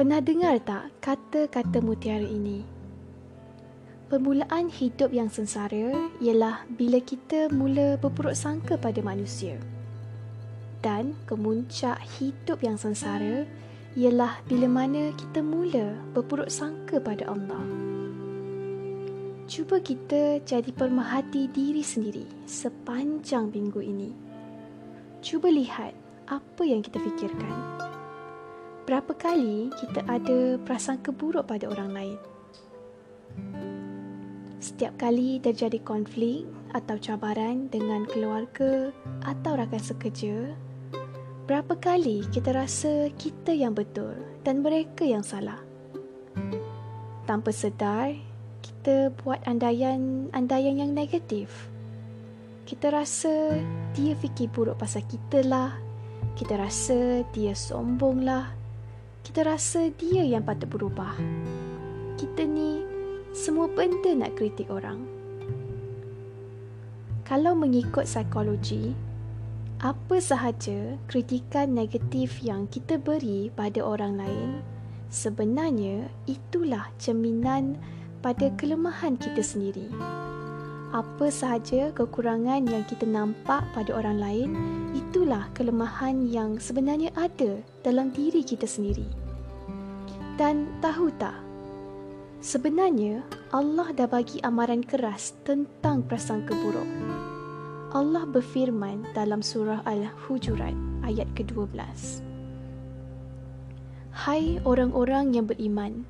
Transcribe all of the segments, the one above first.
Pernah dengar tak kata-kata mutiara ini? Permulaan hidup yang sengsara ialah bila kita mula berburuk sangka pada manusia. Dan kemuncak hidup yang sengsara ialah bila mana kita mula berburuk sangka pada Allah. Cuba kita jadi permahati diri sendiri sepanjang minggu ini. Cuba lihat apa yang kita fikirkan. Berapa kali kita ada prasangka buruk pada orang lain? Setiap kali terjadi konflik atau cabaran dengan keluarga atau rakan sekerja, berapa kali kita rasa kita yang betul dan mereka yang salah? Tanpa sedar, kita buat andaian-andaian yang negatif. Kita rasa dia fikir buruk pasal kita lah. Kita rasa dia sombong lah. Kita rasa dia yang patut berubah. Kita ni semua benda nak kritik orang. Kalau mengikut psikologi, apa sahaja kritikan negatif yang kita beri pada orang lain sebenarnya itulah cerminan pada kelemahan kita sendiri. Apa sahaja kekurangan yang kita nampak pada orang lain itulah kelemahan yang sebenarnya ada dalam diri kita sendiri. Dan tahu tak? Sebenarnya Allah dah bagi amaran keras tentang prasangka buruk. Allah berfirman dalam surah Al-Hujurat ayat ke-12. Hai orang-orang yang beriman,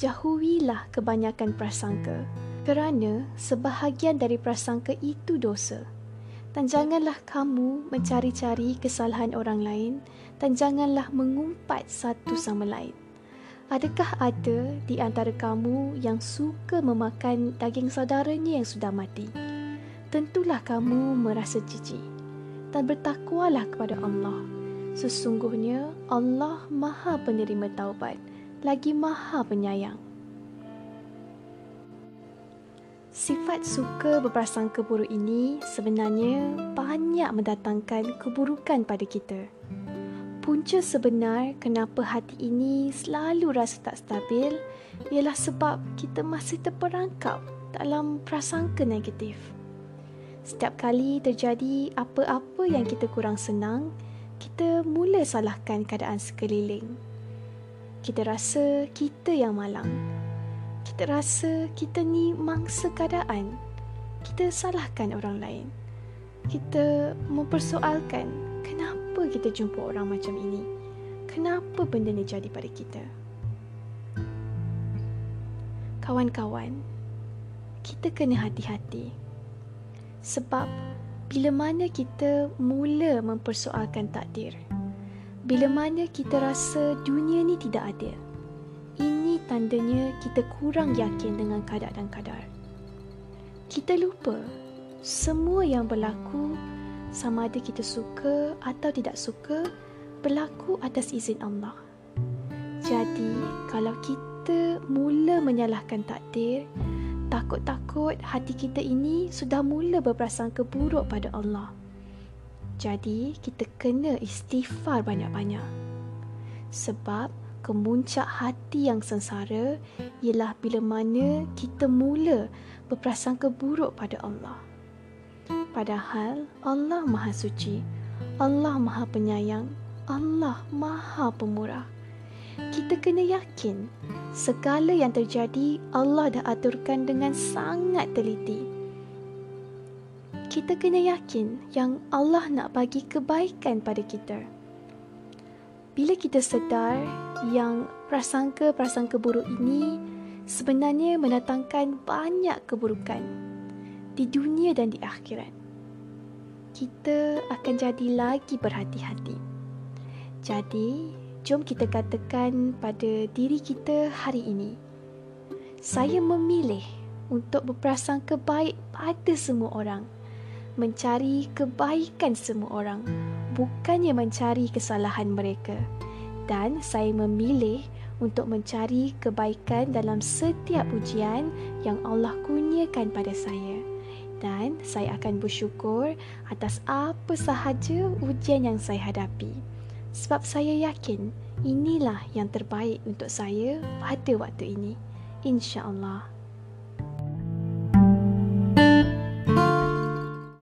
jauhilah kebanyakan prasangka kerana sebahagian dari prasangka itu dosa. Dan janganlah kamu mencari-cari kesalahan orang lain dan janganlah mengumpat satu sama lain. Adakah ada di antara kamu yang suka memakan daging saudaranya yang sudah mati? tentulah kamu merasa jijik dan bertakwalah kepada Allah. Sesungguhnya Allah Maha Penerima Taubat, lagi Maha Penyayang. Sifat suka berprasangka buruk ini sebenarnya banyak mendatangkan keburukan pada kita. Punca sebenar kenapa hati ini selalu rasa tak stabil ialah sebab kita masih terperangkap dalam prasangka negatif. Setiap kali terjadi apa-apa yang kita kurang senang, kita mula salahkan keadaan sekeliling. Kita rasa kita yang malang. Kita rasa kita ni mangsa keadaan. Kita salahkan orang lain. Kita mempersoalkan kenapa kita jumpa orang macam ini. Kenapa benda ni jadi pada kita? Kawan-kawan, kita kena hati-hati. Sebab bila mana kita mula mempersoalkan takdir, bila mana kita rasa dunia ni tidak adil, tandanya kita kurang yakin dengan kadar dan kadar. Kita lupa semua yang berlaku sama ada kita suka atau tidak suka berlaku atas izin Allah. Jadi, kalau kita mula menyalahkan takdir, takut-takut hati kita ini sudah mula berprasangka buruk pada Allah. Jadi, kita kena istighfar banyak-banyak. Sebab kemuncak hati yang sengsara ialah bila mana kita mula berprasangka buruk pada Allah. Padahal Allah Maha Suci, Allah Maha Penyayang, Allah Maha Pemurah kita kena yakin segala yang terjadi Allah dah aturkan dengan sangat teliti. Kita kena yakin yang Allah nak bagi kebaikan pada kita. Bila kita sedar yang prasangka-prasangka buruk ini sebenarnya mendatangkan banyak keburukan di dunia dan di akhirat. Kita akan jadi lagi berhati-hati. Jadi, Jom kita katakan pada diri kita hari ini. Saya memilih untuk berprasangka baik pada semua orang. Mencari kebaikan semua orang. Bukannya mencari kesalahan mereka. Dan saya memilih untuk mencari kebaikan dalam setiap ujian yang Allah kurniakan pada saya. Dan saya akan bersyukur atas apa sahaja ujian yang saya hadapi Sebab saya yakin inilah yang terbaik untuk saya pada waktu ini. InsyaAllah.